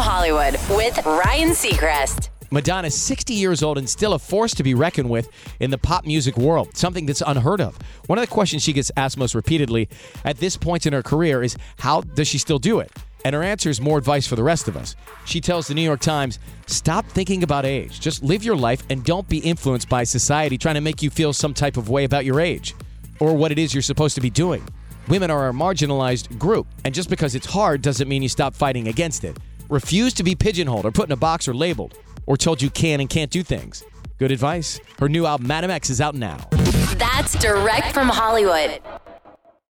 Hollywood with Ryan Seacrest. Madonna's 60 years old and still a force to be reckoned with in the pop music world, something that's unheard of. One of the questions she gets asked most repeatedly at this point in her career is how does she still do it? And her answer is more advice for the rest of us. She tells the New York Times, stop thinking about age. Just live your life and don't be influenced by society trying to make you feel some type of way about your age or what it is you're supposed to be doing. Women are a marginalized group, and just because it's hard doesn't mean you stop fighting against it. Refuse to be pigeonholed or put in a box or labeled or told you can and can't do things. Good advice. Her new album, Madame X, is out now. That's direct from Hollywood.